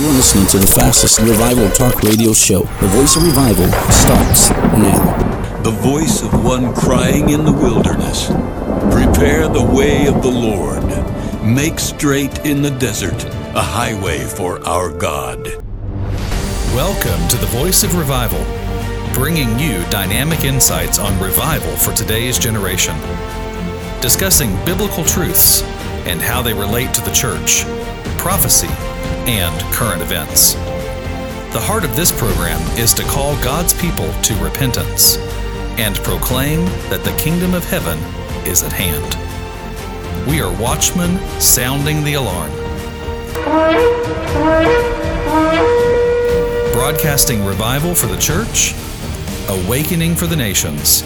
You're listening to the fastest revival talk radio show. The voice of revival starts now. The voice of one crying in the wilderness Prepare the way of the Lord, make straight in the desert a highway for our God. Welcome to the Voice of Revival, bringing you dynamic insights on revival for today's generation, discussing biblical truths and how they relate to the church, prophecy, and current events. The heart of this program is to call God's people to repentance and proclaim that the kingdom of heaven is at hand. We are watchmen sounding the alarm. Broadcasting revival for the church, awakening for the nations,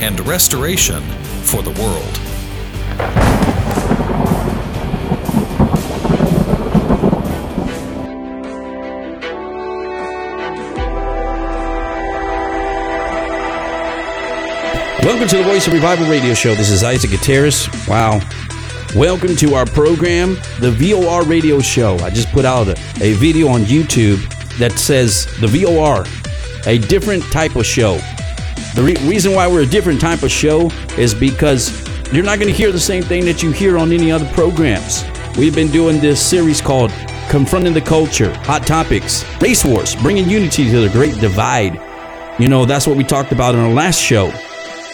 and restoration for the world. Welcome to the Voice of Revival radio show. This is Isaac Gutierrez. Wow. Welcome to our program, the VOR radio show. I just put out a, a video on YouTube that says the VOR, a different type of show. The re- reason why we're a different type of show is because you're not going to hear the same thing that you hear on any other programs. We've been doing this series called Confronting the Culture, Hot Topics, Race Wars, bringing unity to the Great Divide. You know, that's what we talked about in our last show.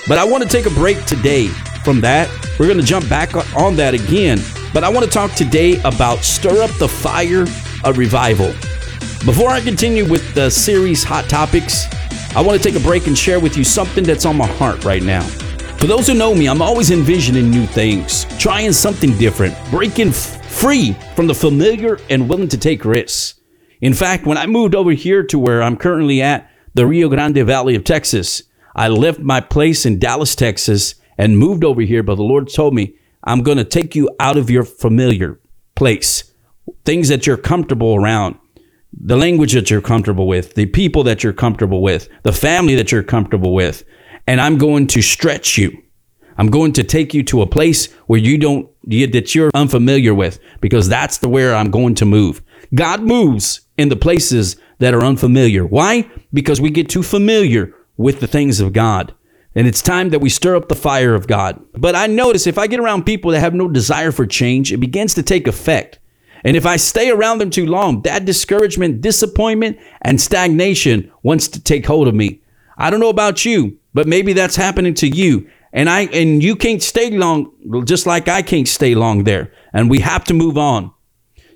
But I want to take a break today from that. We're going to jump back on that again. But I want to talk today about stir up the fire of revival. Before I continue with the series Hot Topics, I want to take a break and share with you something that's on my heart right now. For those who know me, I'm always envisioning new things, trying something different, breaking f- free from the familiar and willing to take risks. In fact, when I moved over here to where I'm currently at, the Rio Grande Valley of Texas, I left my place in Dallas, Texas, and moved over here. But the Lord told me, I'm going to take you out of your familiar place, things that you're comfortable around, the language that you're comfortable with, the people that you're comfortable with, the family that you're comfortable with. And I'm going to stretch you. I'm going to take you to a place where you don't, that you're unfamiliar with, because that's the where I'm going to move. God moves in the places that are unfamiliar. Why? Because we get too familiar with the things of God. And it's time that we stir up the fire of God. But I notice if I get around people that have no desire for change, it begins to take effect. And if I stay around them too long, that discouragement, disappointment, and stagnation wants to take hold of me. I don't know about you, but maybe that's happening to you. And I and you can't stay long just like I can't stay long there. And we have to move on.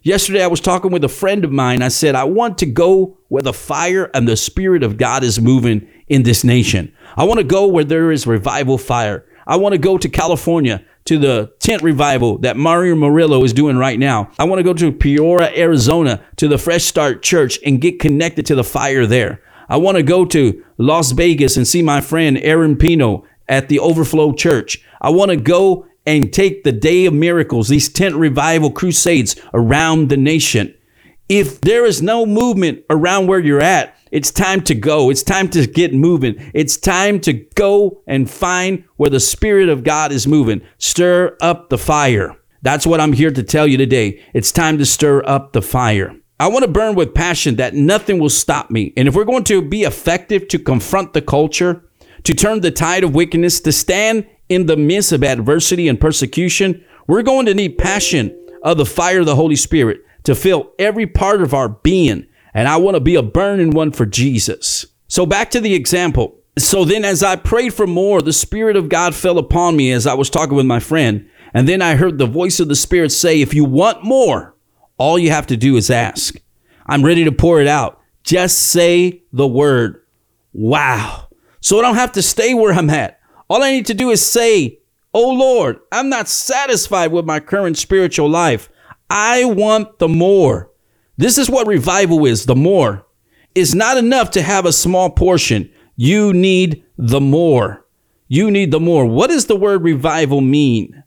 Yesterday, I was talking with a friend of mine. I said, I want to go where the fire and the Spirit of God is moving in this nation. I want to go where there is revival fire. I want to go to California to the tent revival that Mario Murillo is doing right now. I want to go to Peoria, Arizona to the Fresh Start Church and get connected to the fire there. I want to go to Las Vegas and see my friend Aaron Pino at the Overflow Church. I want to go and take the day of miracles, these tent revival crusades around the nation. If there is no movement around where you're at, it's time to go. It's time to get moving. It's time to go and find where the Spirit of God is moving. Stir up the fire. That's what I'm here to tell you today. It's time to stir up the fire. I want to burn with passion that nothing will stop me. And if we're going to be effective to confront the culture, to turn the tide of wickedness, to stand in the midst of adversity and persecution, we're going to need passion of the fire of the Holy Spirit to fill every part of our being. And I want to be a burning one for Jesus. So back to the example. So then as I prayed for more, the Spirit of God fell upon me as I was talking with my friend. And then I heard the voice of the Spirit say, if you want more, all you have to do is ask. I'm ready to pour it out. Just say the word. Wow. So I don't have to stay where I'm at. All I need to do is say, Oh Lord, I'm not satisfied with my current spiritual life. I want the more. This is what revival is the more. It's not enough to have a small portion. You need the more. You need the more. What does the word revival mean?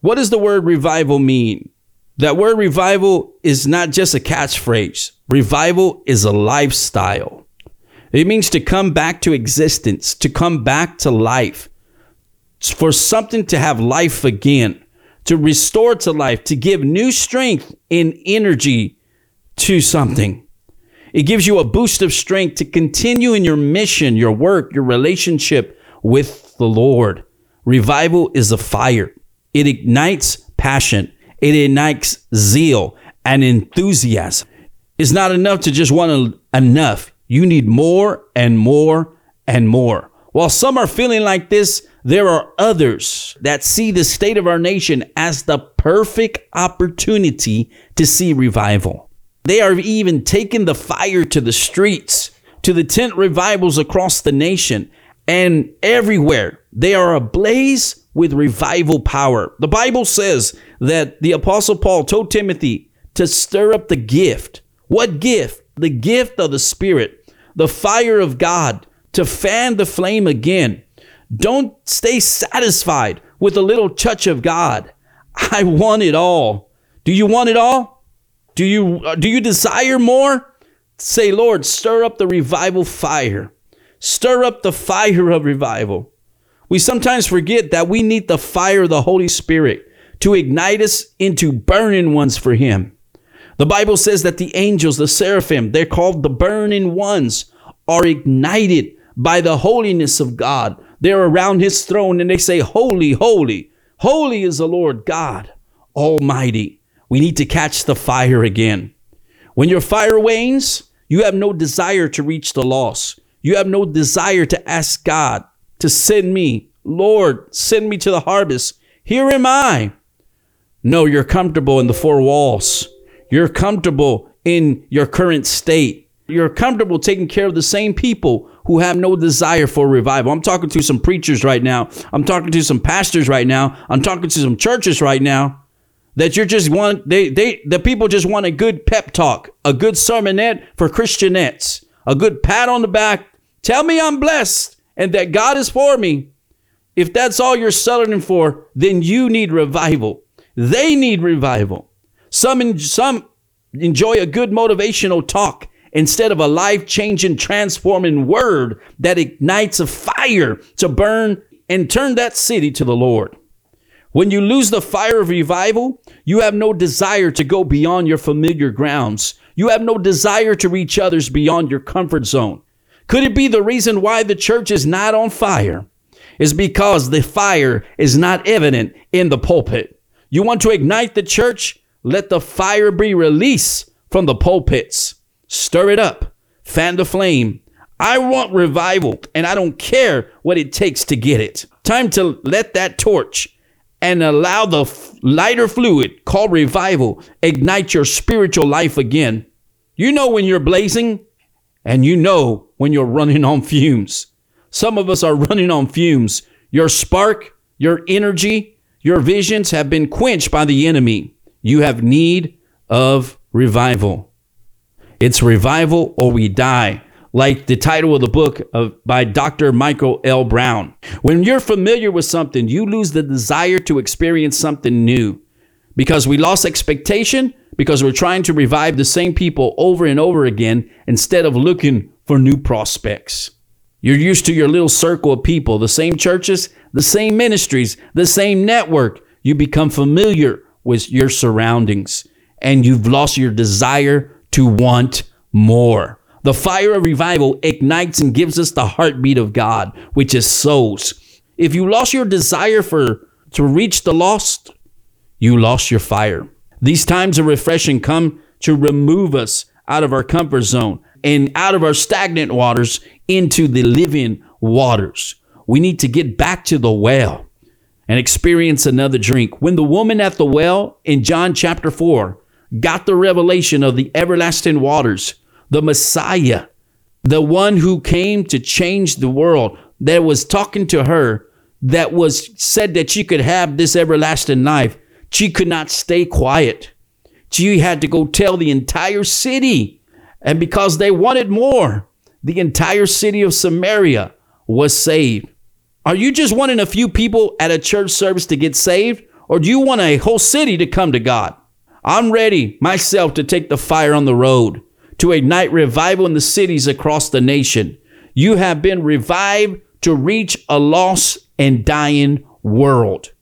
What does the word revival mean? That word revival is not just a catchphrase. Revival is a lifestyle. It means to come back to existence, to come back to life, for something to have life again, to restore to life, to give new strength and energy to something. It gives you a boost of strength to continue in your mission, your work, your relationship with the Lord. Revival is a fire. It ignites passion. It ignites zeal and enthusiasm. It's not enough to just want enough. You need more and more and more. While some are feeling like this, there are others that see the state of our nation as the perfect opportunity to see revival. They are even taking the fire to the streets, to the tent revivals across the nation, and everywhere. They are ablaze with revival power. The Bible says that the Apostle Paul told Timothy to stir up the gift. What gift? The gift of the Spirit, the fire of God to fan the flame again. Don't stay satisfied with a little touch of God. I want it all. Do you want it all? Do you uh, do you desire more? Say, Lord, stir up the revival fire. Stir up the fire of revival. We sometimes forget that we need the fire of the Holy Spirit to ignite us into burning ones for Him. The Bible says that the angels, the seraphim, they're called the burning ones, are ignited by the holiness of God. They're around his throne and they say, Holy, holy, holy is the Lord God Almighty. We need to catch the fire again. When your fire wanes, you have no desire to reach the lost. You have no desire to ask God to send me. Lord, send me to the harvest. Here am I. No, you're comfortable in the four walls. You're comfortable in your current state. You're comfortable taking care of the same people who have no desire for revival. I'm talking to some preachers right now. I'm talking to some pastors right now. I'm talking to some churches right now that you're just want they they the people just want a good pep talk, a good sermonette for Christianettes, a good pat on the back. Tell me I'm blessed and that God is for me. If that's all you're settling for, then you need revival. They need revival. Some some enjoy a good motivational talk instead of a life changing, transforming word that ignites a fire to burn and turn that city to the Lord. When you lose the fire of revival, you have no desire to go beyond your familiar grounds. You have no desire to reach others beyond your comfort zone. Could it be the reason why the church is not on fire? Is because the fire is not evident in the pulpit. You want to ignite the church? Let the fire be released from the pulpits. Stir it up, fan the flame. I want revival, and I don't care what it takes to get it. Time to let that torch and allow the lighter fluid called revival ignite your spiritual life again. You know when you're blazing, and you know when you're running on fumes. Some of us are running on fumes. Your spark, your energy, your visions have been quenched by the enemy. You have need of revival. It's revival or we die, like the title of the book of, by Dr. Michael L. Brown. When you're familiar with something, you lose the desire to experience something new because we lost expectation because we're trying to revive the same people over and over again instead of looking for new prospects. You're used to your little circle of people, the same churches, the same ministries, the same network. You become familiar with your surroundings and you've lost your desire to want more. The fire of revival ignites and gives us the heartbeat of God, which is souls. If you lost your desire for to reach the lost, you lost your fire. These times of refreshing come to remove us out of our comfort zone and out of our stagnant waters into the living waters. We need to get back to the well and experience another drink. When the woman at the well in John chapter 4 got the revelation of the everlasting waters, the Messiah, the one who came to change the world, that was talking to her, that was said that she could have this everlasting life. She could not stay quiet. She had to go tell the entire city. And because they wanted more, the entire city of Samaria was saved. Are you just wanting a few people at a church service to get saved? Or do you want a whole city to come to God? I'm ready myself to take the fire on the road, to ignite revival in the cities across the nation. You have been revived to reach a lost and dying world.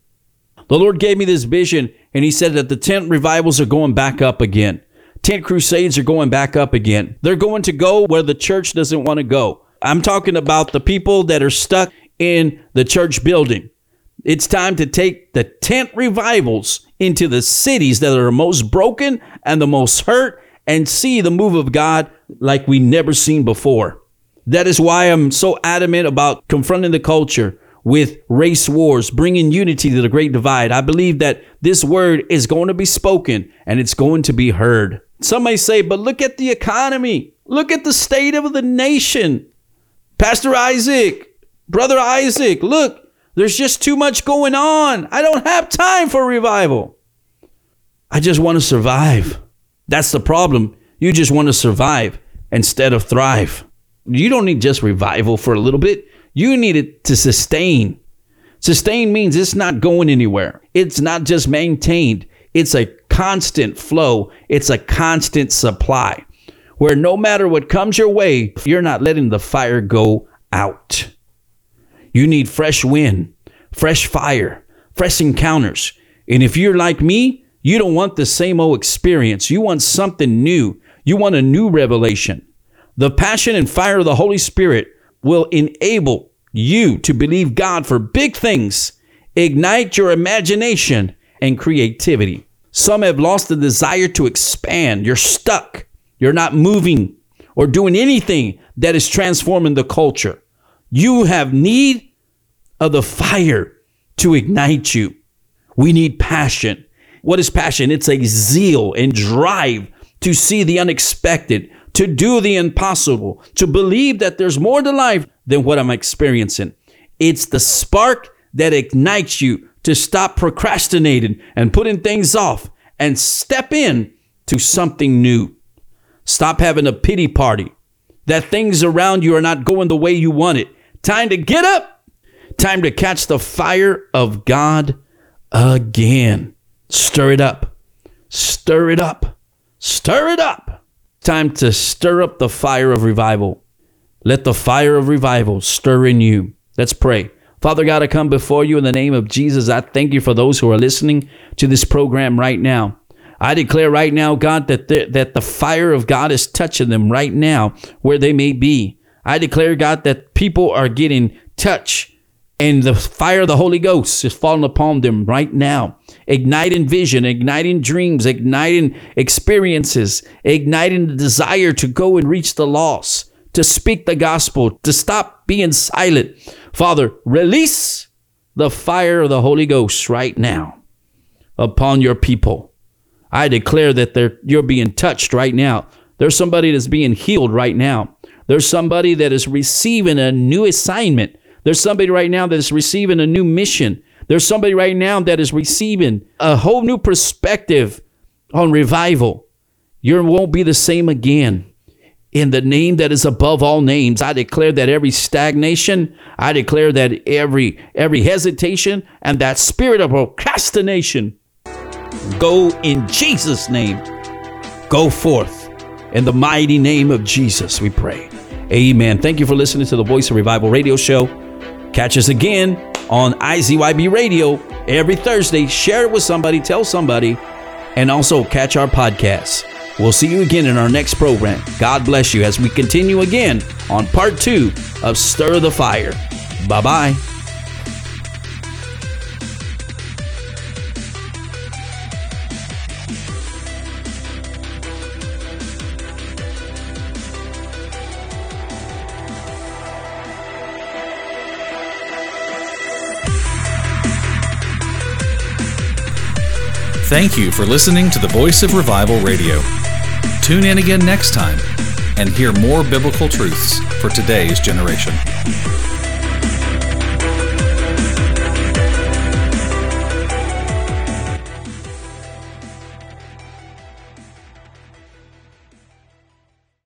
The Lord gave me this vision, and He said that the tent revivals are going back up again. tent crusades are going back up again. They're going to go where the church doesn't want to go. I'm talking about the people that are stuck in the church building. It's time to take the tent revivals into the cities that are most broken and the most hurt and see the move of God like we never seen before. That is why I'm so adamant about confronting the culture with race wars, bringing unity to the great divide. I believe that this word is going to be spoken and it's going to be heard. Some may say, but look at the economy. Look at the state of the nation. Pastor Isaac, Brother Isaac, look, there's just too much going on. I don't have time for revival. I just want to survive. That's the problem. You just want to survive instead of thrive. You don't need just revival for a little bit. You need it to sustain. Sustain means it's not going anywhere. It's not just maintained. It's a constant flow. It's a constant supply where no matter what comes your way, you're not letting the fire go out. You need fresh wind, fresh fire, fresh encounters. And if you're like me, you don't want the same old experience. You want something new. You want a new revelation. The passion and fire of the Holy Spirit will enable you to believe God for big things, ignite your imagination and creativity. Some have lost the desire to expand. You're stuck. You're not moving or doing anything that is transforming the culture. You have need of the fire to ignite you. We need passion. What is passion? It's a zeal and drive to see the unexpected, to do the impossible, to believe that there's more to life than what I'm experiencing. It's the spark that ignites you to stop procrastinating and putting things off and step in to something new. Stop having a pity party that things around you are not going the way you want it. Time to get up Time to catch the fire of God again. Stir it up. Stir it up. Stir it up. Time to stir up the fire of revival. Let the fire of revival stir in you. Let's pray. Father God, I come before you in the name of Jesus. I thank you for those who are listening to this program right now. I declare right now, God, that the, that the fire of God is touching them right now where they may be. I declare, God, that people are getting touched and the fire of the Holy Ghost is falling upon them right now, igniting vision, igniting dreams, igniting experiences, igniting the desire to go and reach the lost, to speak the gospel, to stop being silent. Father, release the fire of the Holy Ghost right now upon your people. I declare that you're being touched right now. There's somebody that's being healed right now. There's somebody that is receiving a new assignment there's somebody right now that is receiving a new mission. There's somebody right now that is receiving a whole new perspective on revival. You won't be the same again. In the name that is above all names, I declare that every stagnation, I declare that every every hesitation and that spirit of procrastination go in Jesus' name. Go forth in the mighty name of Jesus, we pray. Amen. Thank you for listening to the Voice of Revival radio show. Catch us again on IZYB Radio every Thursday. Share it with somebody, tell somebody, and also catch our podcast. We'll see you again in our next program. God bless you as we continue again on part two of Stir the Fire. Bye bye. Thank you for listening to the Voice of Revival Radio. Tune in again next time and hear more biblical truths for today's generation.